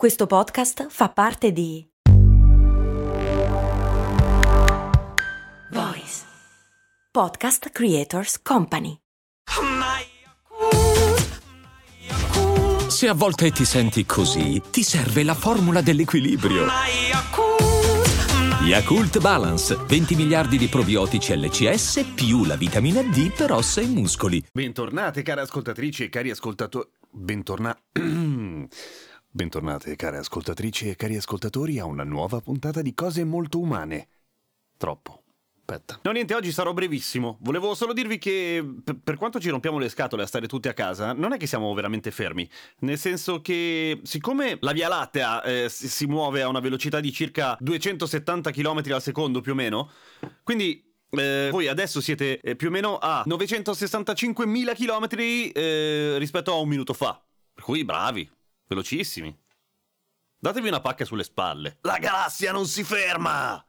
Questo podcast fa parte di Voice Podcast Creators Company. Se a volte ti senti così, ti serve la formula dell'equilibrio. Yakult Balance, 20 miliardi di probiotici LCS più la vitamina D per ossa e muscoli. Bentornate care ascoltatrici e cari ascoltatori. Bentornati. Bentornate care ascoltatrici e cari ascoltatori a una nuova puntata di cose molto umane. Troppo. Aspetta. No, niente, oggi sarò brevissimo. Volevo solo dirvi che per, quanto ci rompiamo le scatole a stare tutti a casa, non è che siamo veramente fermi. Nel senso che, siccome la Via Lattea eh, si, si muove a una velocità di circa 270 km al secondo più o meno, quindi eh, voi adesso siete eh, più o meno a 965.000 km eh, rispetto a un minuto fa. Per cui bravi, velocissimi. Datevi una pacca sulle spalle. La galassia non si ferma!